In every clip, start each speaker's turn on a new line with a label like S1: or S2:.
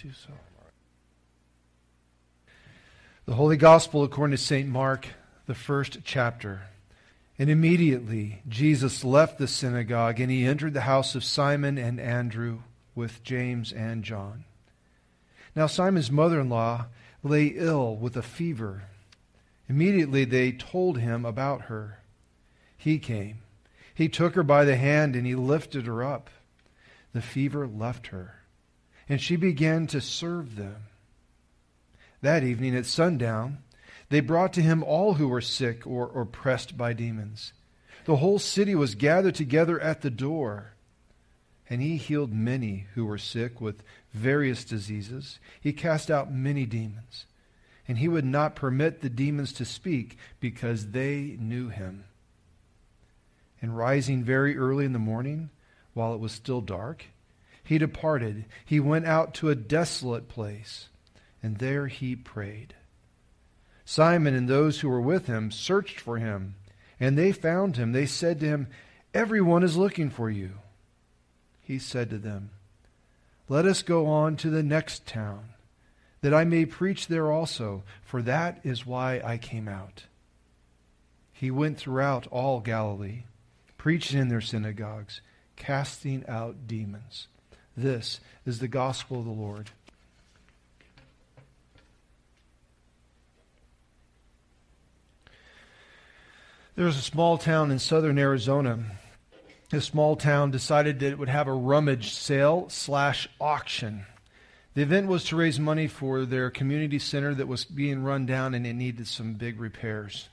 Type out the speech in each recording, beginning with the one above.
S1: do so. The Holy Gospel according to St. Mark, the first chapter. And immediately Jesus left the synagogue and he entered the house of Simon and Andrew with James and John. Now, Simon's mother in law lay ill with a fever. Immediately they told him about her. He came. He took her by the hand and he lifted her up. The fever left her, and she began to serve them. That evening at sundown, they brought to him all who were sick or oppressed by demons. The whole city was gathered together at the door. And he healed many who were sick with various diseases. He cast out many demons. And he would not permit the demons to speak because they knew him. And rising very early in the morning, while it was still dark, he departed. He went out to a desolate place, and there he prayed. Simon and those who were with him searched for him, and they found him. They said to him, Everyone is looking for you. He said to them, Let us go on to the next town, that I may preach there also, for that is why I came out. He went throughout all Galilee, preaching in their synagogues, casting out demons. This is the gospel of the Lord. There was a small town in southern Arizona. This small town decided that it would have a rummage sale slash auction. The event was to raise money for their community center that was being run down and it needed some big repairs.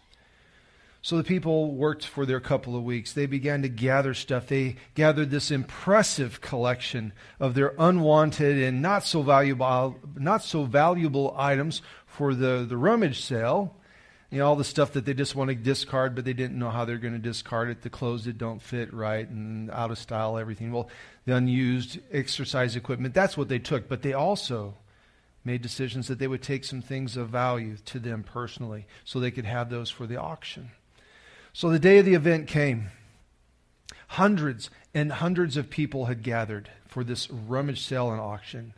S1: So the people worked for their couple of weeks. They began to gather stuff. They gathered this impressive collection of their unwanted and not so valuable, not so valuable items for the, the rummage sale you know, all the stuff that they just want to discard, but they didn't know how they're going to discard it. The clothes that don't fit right and out of style, everything. Well, the unused exercise equipment, that's what they took. But they also made decisions that they would take some things of value to them personally so they could have those for the auction. So the day of the event came. Hundreds and hundreds of people had gathered for this rummage sale and auction.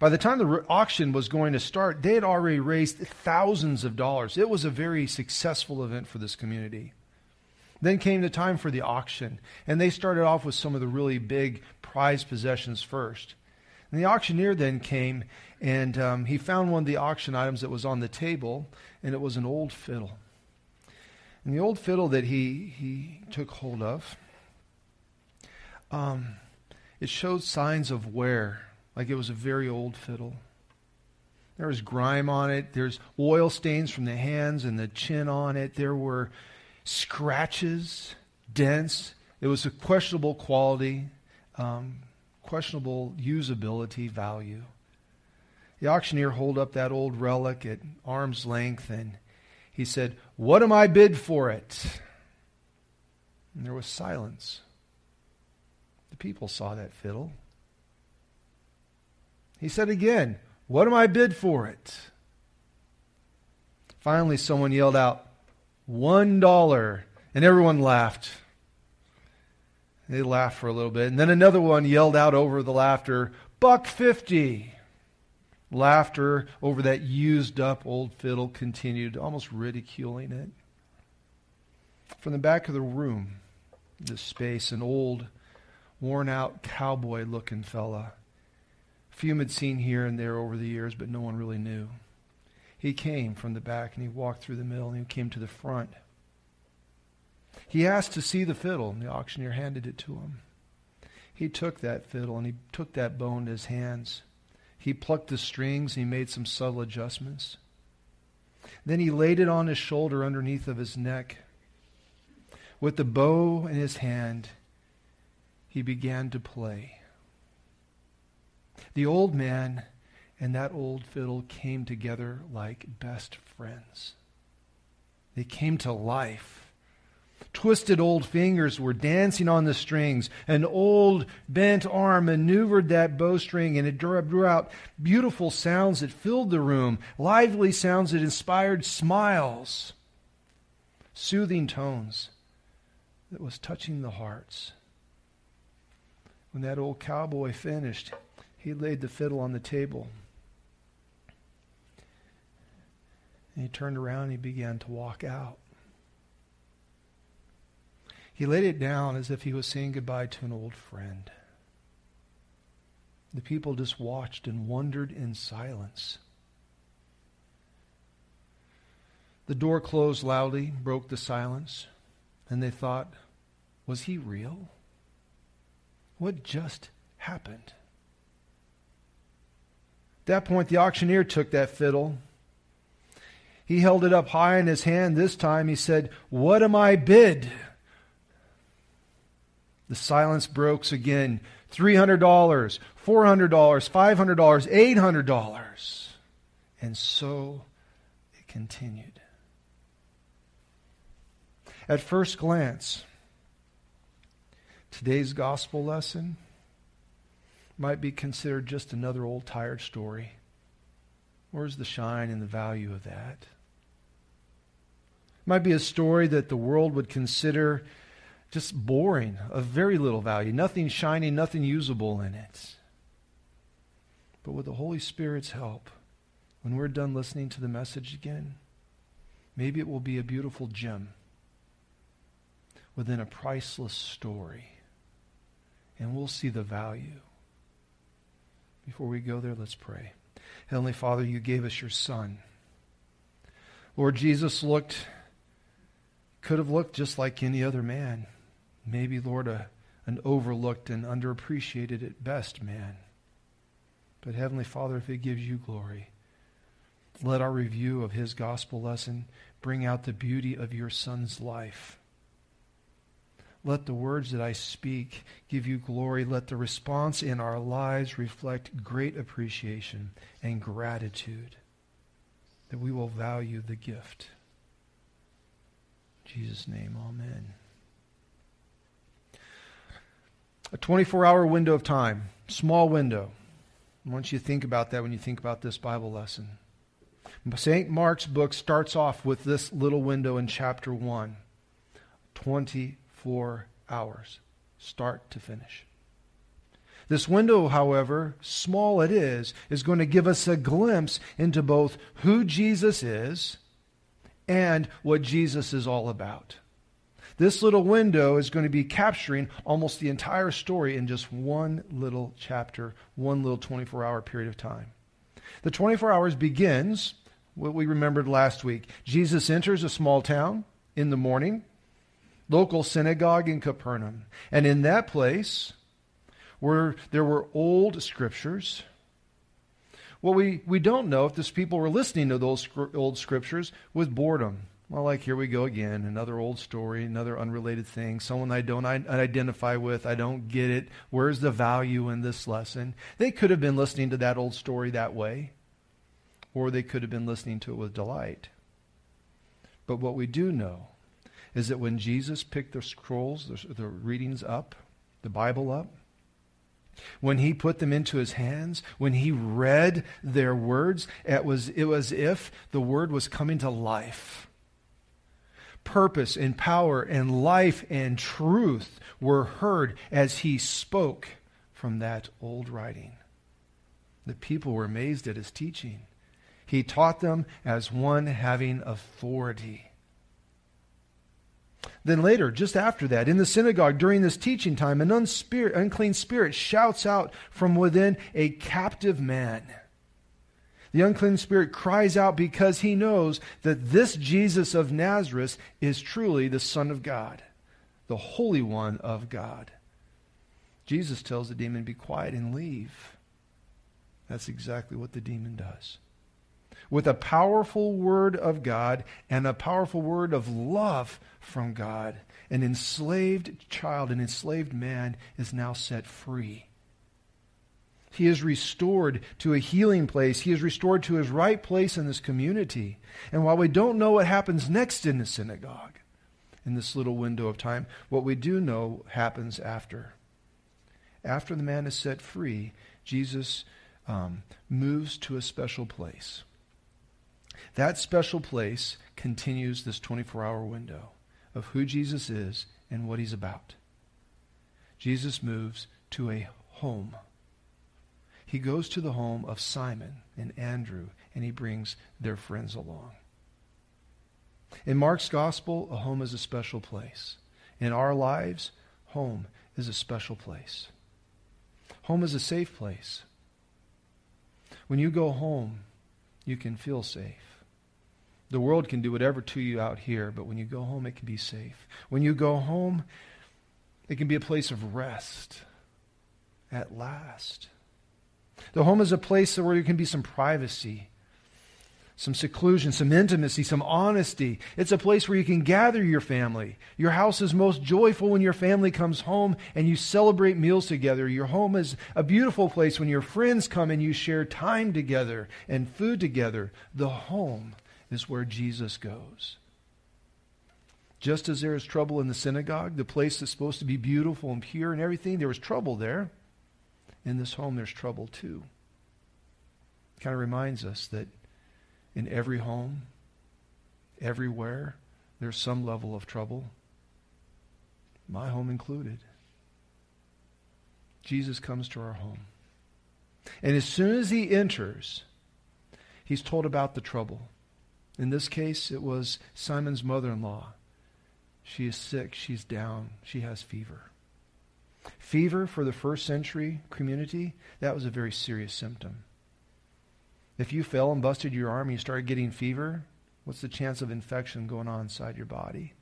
S1: By the time the auction was going to start, they had already raised thousands of dollars. It was a very successful event for this community. Then came the time for the auction, and they started off with some of the really big prize possessions first. And the auctioneer then came, and um, he found one of the auction items that was on the table, and it was an old fiddle. And the old fiddle that he, he took hold of, um, it showed signs of wear like it was a very old fiddle. There was grime on it. There's oil stains from the hands and the chin on it. There were scratches, dents. It was a questionable quality, um, questionable usability value. The auctioneer held up that old relic at arm's length and he said, What am I bid for it? And there was silence. The people saw that fiddle. He said again, What am I bid for it? Finally, someone yelled out, One dollar. And everyone laughed. They laughed for a little bit. And then another one yelled out over the laughter, Buck fifty. Laughter over that used up old fiddle continued, almost ridiculing it. From the back of the room, this space, an old, worn out cowboy looking fella few had seen here and there over the years, but no one really knew. He came from the back and he walked through the middle and he came to the front. He asked to see the fiddle, and the auctioneer handed it to him. He took that fiddle and he took that bone in his hands. He plucked the strings he made some subtle adjustments. Then he laid it on his shoulder underneath of his neck. With the bow in his hand, he began to play. The old man and that old fiddle came together like best friends. They came to life. Twisted old fingers were dancing on the strings. An old bent arm maneuvered that bowstring and it drew out beautiful sounds that filled the room, lively sounds that inspired smiles, soothing tones that was touching the hearts. When that old cowboy finished, he laid the fiddle on the table. And he turned around and he began to walk out. He laid it down as if he was saying goodbye to an old friend. The people just watched and wondered in silence. The door closed loudly, broke the silence, and they thought, was he real? What just happened? At that point, the auctioneer took that fiddle. He held it up high in his hand. This time he said, What am I bid? The silence broke again. $300, $400, $500, $800. And so it continued. At first glance, today's gospel lesson might be considered just another old tired story. Where's the shine and the value of that? It might be a story that the world would consider just boring, of very little value, nothing shiny, nothing usable in it. But with the Holy Spirit's help, when we're done listening to the message again, maybe it will be a beautiful gem within a priceless story. And we'll see the value. Before we go there, let's pray. Heavenly Father, you gave us your Son. Lord Jesus looked, could have looked just like any other man. Maybe, Lord, a, an overlooked and underappreciated at best man. But Heavenly Father, if it gives you glory, let our review of his gospel lesson bring out the beauty of your Son's life let the words that I speak give you glory. Let the response in our lives reflect great appreciation and gratitude that we will value the gift. In Jesus' name, amen. A 24 hour window of time, small window. I want you to think about that when you think about this Bible lesson. St. Mark's book starts off with this little window in chapter 1 24 hours, start to finish. This window, however, small it is, is going to give us a glimpse into both who Jesus is and what Jesus is all about. This little window is going to be capturing almost the entire story in just one little chapter, one little 24 hour period of time. The 24 hours begins, what we remembered last week. Jesus enters a small town in the morning local synagogue in Capernaum. And in that place, where there were old scriptures, well, we, we don't know if these people were listening to those old scriptures with boredom. Well, like here we go again, another old story, another unrelated thing, someone I don't identify with, I don't get it. Where's the value in this lesson? They could have been listening to that old story that way, or they could have been listening to it with delight. But what we do know is that when Jesus picked the scrolls, the, the readings up, the Bible up, when he put them into his hands, when he read their words, it was, it was if the word was coming to life. Purpose and power and life and truth were heard as he spoke from that old writing. The people were amazed at his teaching. He taught them as one having authority. Then later, just after that, in the synagogue during this teaching time, an unclean spirit shouts out from within a captive man. The unclean spirit cries out because he knows that this Jesus of Nazareth is truly the Son of God, the Holy One of God. Jesus tells the demon, Be quiet and leave. That's exactly what the demon does with a powerful word of God and a powerful word of love from God, an enslaved child, an enslaved man is now set free. He is restored to a healing place. He is restored to his right place in this community. And while we don't know what happens next in the synagogue, in this little window of time, what we do know happens after. After the man is set free, Jesus um, moves to a special place. That special place continues this 24 hour window of who Jesus is and what he's about. Jesus moves to a home. He goes to the home of Simon and Andrew, and he brings their friends along. In Mark's gospel, a home is a special place. In our lives, home is a special place. Home is a safe place. When you go home, you can feel safe. The world can do whatever to you out here, but when you go home, it can be safe. When you go home, it can be a place of rest at last. The home is a place where there can be some privacy, some seclusion, some intimacy, some honesty. It's a place where you can gather your family. Your house is most joyful when your family comes home and you celebrate meals together. Your home is a beautiful place when your friends come and you share time together and food together. The home is where Jesus goes. Just as there is trouble in the synagogue, the place that's supposed to be beautiful and pure and everything, there was trouble there. In this home, there's trouble too. Kind of reminds us that in every home, everywhere, there's some level of trouble, my home included. Jesus comes to our home. And as soon as he enters, he's told about the trouble. In this case, it was Simon's mother in law. She is sick, she's down, she has fever. Fever for the first century community, that was a very serious symptom. If you fell and busted your arm and you started getting fever, what's the chance of infection going on inside your body?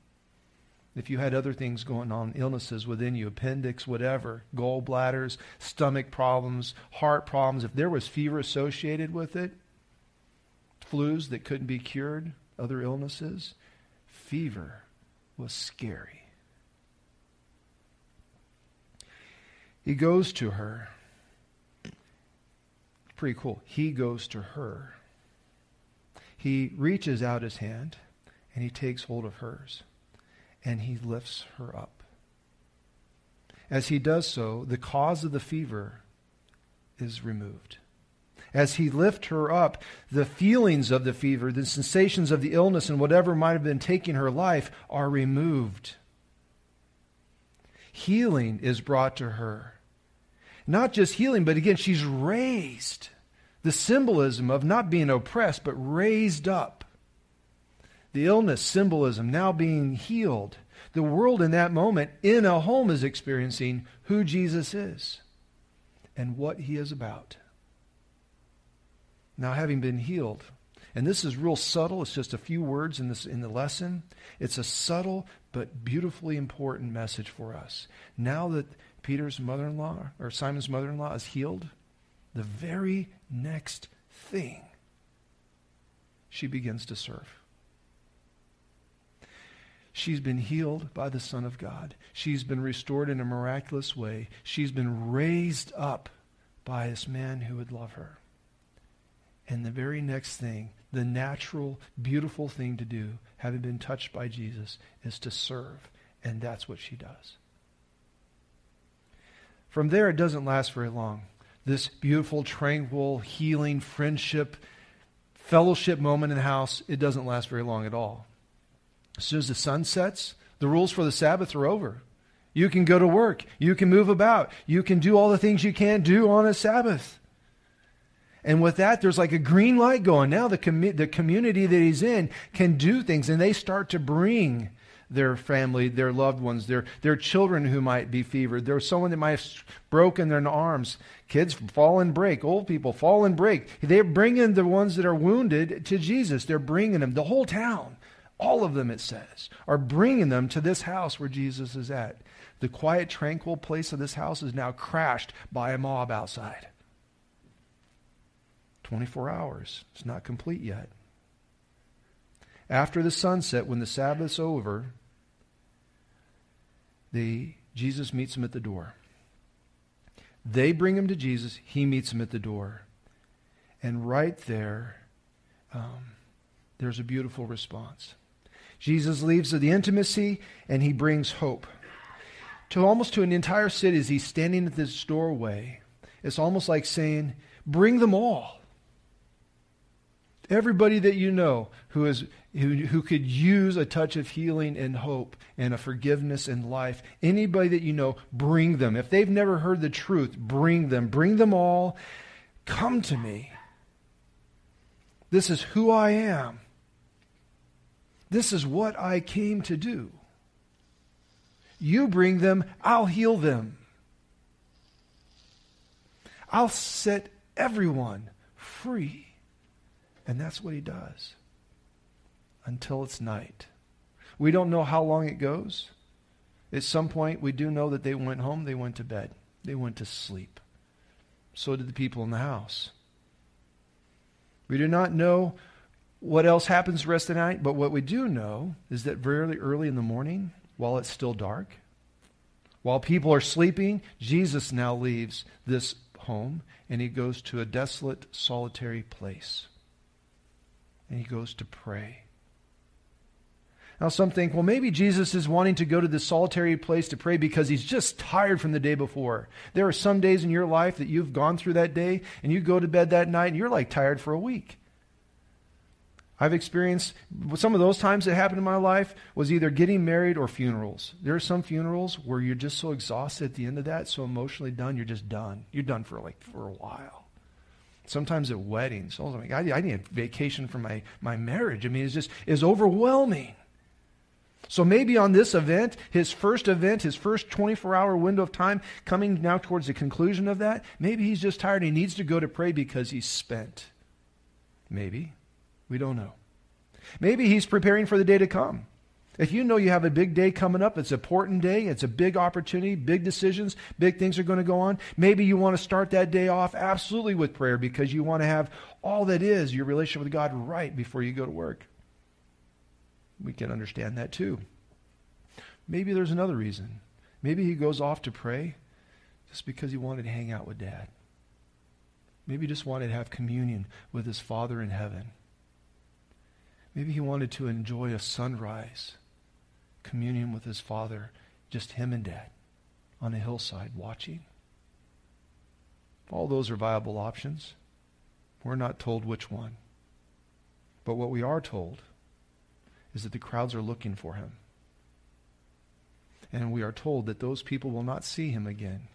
S1: If you had other things going on, illnesses within you, appendix, whatever, gallbladders, stomach problems, heart problems, if there was fever associated with it, flus that couldn't be cured, other illnesses, fever was scary. He goes to her pretty cool. He goes to her. He reaches out his hand and he takes hold of hers and he lifts her up. As he does so, the cause of the fever is removed. As he lifts her up, the feelings of the fever, the sensations of the illness, and whatever might have been taking her life are removed. Healing is brought to her. Not just healing, but again, she's raised. The symbolism of not being oppressed, but raised up. The illness symbolism now being healed. The world in that moment in a home is experiencing who Jesus is and what he is about. Now, having been healed, and this is real subtle, it's just a few words in, this, in the lesson. It's a subtle but beautifully important message for us. Now that Peter's mother in law, or Simon's mother in law, is healed, the very next thing, she begins to serve. She's been healed by the Son of God. She's been restored in a miraculous way. She's been raised up by this man who would love her. And the very next thing, the natural, beautiful thing to do, having been touched by Jesus, is to serve. And that's what she does. From there, it doesn't last very long. This beautiful, tranquil, healing, friendship, fellowship moment in the house, it doesn't last very long at all. As soon as the sun sets, the rules for the Sabbath are over. You can go to work. You can move about. You can do all the things you can't do on a Sabbath. And with that, there's like a green light going. Now the, com- the community that he's in can do things, and they start to bring their family, their loved ones, their, their children who might be fevered. There's someone that might have broken their arms. Kids fall and break. Old people fall and break. They're bringing the ones that are wounded to Jesus. They're bringing them. The whole town, all of them, it says, are bringing them to this house where Jesus is at. The quiet, tranquil place of this house is now crashed by a mob outside. 24 hours. It's not complete yet. After the sunset, when the Sabbath's over, the, Jesus meets them at the door. They bring him to Jesus. He meets them at the door. And right there, um, there's a beautiful response. Jesus leaves the intimacy and he brings hope to almost to an entire city as he's standing at this doorway. It's almost like saying, Bring them all. Everybody that you know who, is, who, who could use a touch of healing and hope and a forgiveness in life, anybody that you know, bring them. If they've never heard the truth, bring them. Bring them all. Come to me. This is who I am. This is what I came to do. You bring them, I'll heal them. I'll set everyone free. And that's what he does until it's night. We don't know how long it goes. At some point, we do know that they went home, they went to bed, they went to sleep. So did the people in the house. We do not know what else happens the rest of the night, but what we do know is that very early in the morning, while it's still dark, while people are sleeping, Jesus now leaves this home and he goes to a desolate, solitary place. And he goes to pray. Now, some think, well, maybe Jesus is wanting to go to this solitary place to pray because he's just tired from the day before. There are some days in your life that you've gone through that day and you go to bed that night and you're like tired for a week. I've experienced some of those times that happened in my life was either getting married or funerals. There are some funerals where you're just so exhausted at the end of that, so emotionally done, you're just done. You're done for like for a while. Sometimes at weddings, I was like, I, need a vacation from my, my marriage. I mean, it's just is overwhelming. So maybe on this event, his first event, his first 24 hour window of time, coming now towards the conclusion of that, maybe he's just tired he needs to go to pray because he's spent. Maybe. We don't know. Maybe he's preparing for the day to come. If you know you have a big day coming up, it's an important day, it's a big opportunity, big decisions, big things are going to go on. Maybe you want to start that day off absolutely with prayer because you want to have all that is your relationship with God right before you go to work. We can understand that too. Maybe there's another reason. Maybe he goes off to pray just because he wanted to hang out with dad. Maybe he just wanted to have communion with his Father in heaven. Maybe he wanted to enjoy a sunrise, communion with his Father, just him and dad on a hillside watching. All those are viable options. We're not told which one. But what we are told is that the crowds are looking for him. And we are told that those people will not see him again.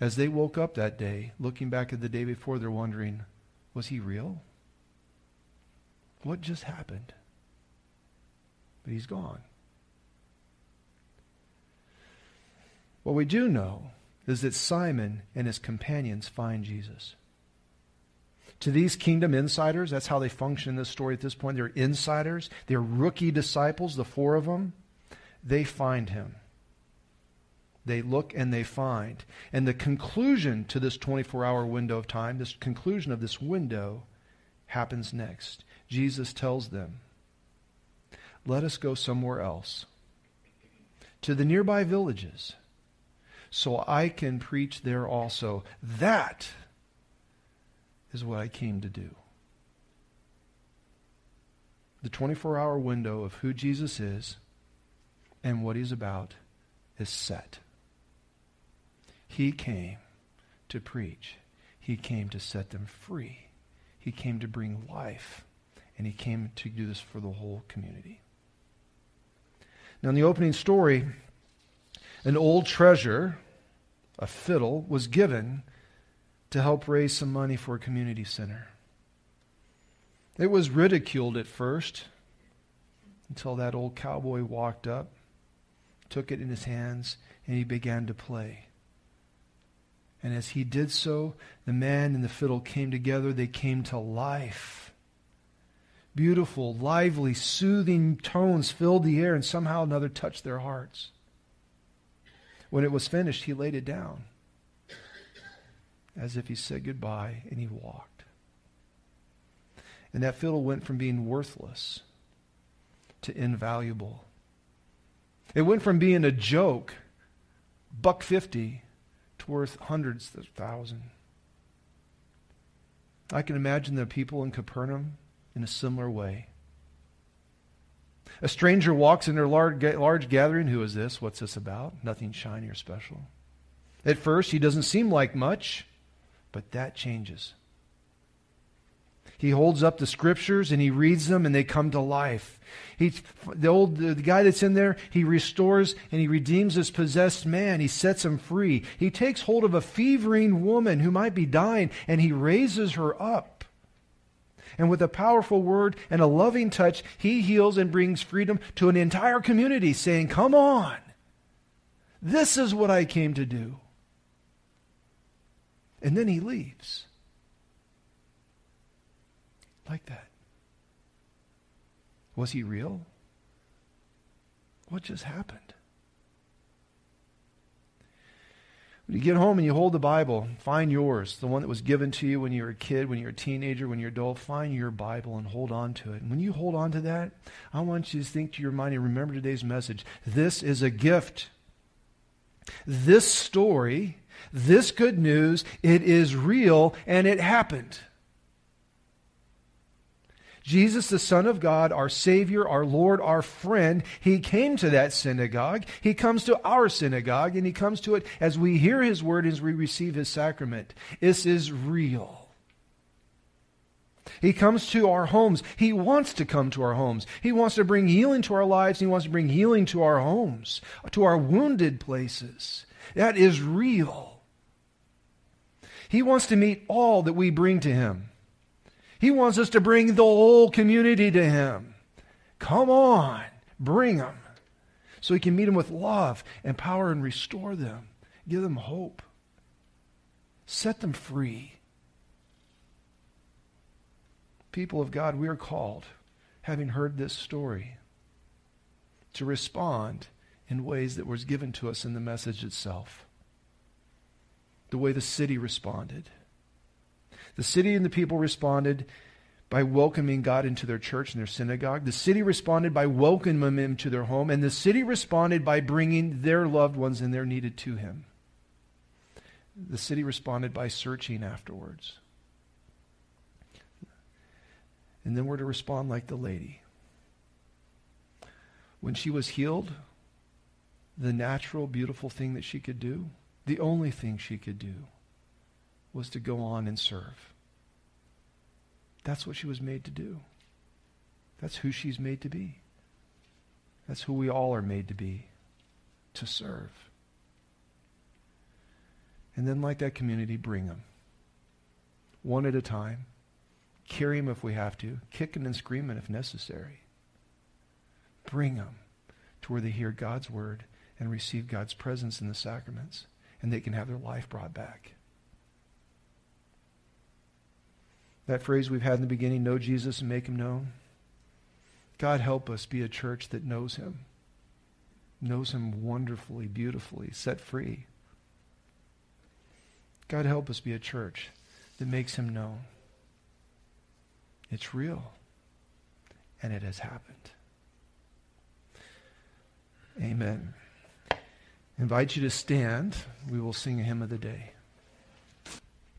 S1: As they woke up that day, looking back at the day before, they're wondering, was he real? What just happened? But he's gone. What we do know is that Simon and his companions find Jesus. To these kingdom insiders, that's how they function in this story at this point. They're insiders, they're rookie disciples, the four of them. They find him. They look and they find. And the conclusion to this 24 hour window of time, this conclusion of this window, happens next. Jesus tells them, Let us go somewhere else, to the nearby villages, so I can preach there also. That is what I came to do. The 24 hour window of who Jesus is and what he's about is set. He came to preach, he came to set them free, he came to bring life, and he came to do this for the whole community. Now, in the opening story, an old treasure, a fiddle, was given to help raise some money for a community center. It was ridiculed at first until that old cowboy walked up, took it in his hands, and he began to play. And as he did so, the man and the fiddle came together. They came to life. Beautiful, lively, soothing tones filled the air and somehow or another touched their hearts. When it was finished, he laid it down as if he said goodbye and he walked. And that fiddle went from being worthless to invaluable. It went from being a joke, buck fifty, to worth hundreds of thousands. I can imagine the people in Capernaum in a similar way. A stranger walks in their large, large gathering. Who is this? What's this about? Nothing shiny or special. At first, he doesn't seem like much. But that changes. He holds up the scriptures and he reads them and they come to life. He, the old the guy that's in there, he restores and he redeems this possessed man. He sets him free. He takes hold of a fevering woman who might be dying and he raises her up. And with a powerful word and a loving touch, he heals and brings freedom to an entire community, saying, Come on. This is what I came to do. And then he leaves. Like that. Was he real? What just happened? When you get home and you hold the Bible, find yours, the one that was given to you when you were a kid, when you were a teenager, when you're adult. Find your Bible and hold on to it. And when you hold on to that, I want you to think to your mind and remember today's message. This is a gift. This story, this good news, it is real and it happened. Jesus, the Son of God, our Savior, our Lord, our friend, He came to that synagogue. He comes to our synagogue, and He comes to it as we hear His word, as we receive His sacrament. This is real. He comes to our homes. He wants to come to our homes. He wants to bring healing to our lives. He wants to bring healing to our homes, to our wounded places. That is real. He wants to meet all that we bring to Him. He wants us to bring the whole community to Him. Come on, bring them. So He can meet them with love and power and restore them, give them hope, set them free. People of God, we are called, having heard this story, to respond in ways that was given to us in the message itself. The way the city responded the city and the people responded by welcoming God into their church and their synagogue. The city responded by welcoming him to their home. And the city responded by bringing their loved ones and their needed to him. The city responded by searching afterwards. And then we're to respond like the lady. When she was healed, the natural, beautiful thing that she could do, the only thing she could do, was to go on and serve. That's what she was made to do. That's who she's made to be. That's who we all are made to be to serve. And then, like that community, bring them one at a time. Carry them if we have to, kicking and screaming if necessary. Bring them to where they hear God's word and receive God's presence in the sacraments, and they can have their life brought back. That phrase we've had in the beginning, know Jesus and make him known. God help us be a church that knows him, knows him wonderfully, beautifully, set free. God help us be a church that makes him known. It's real, and it has happened. Amen. I invite you to stand. We will sing a hymn of the day.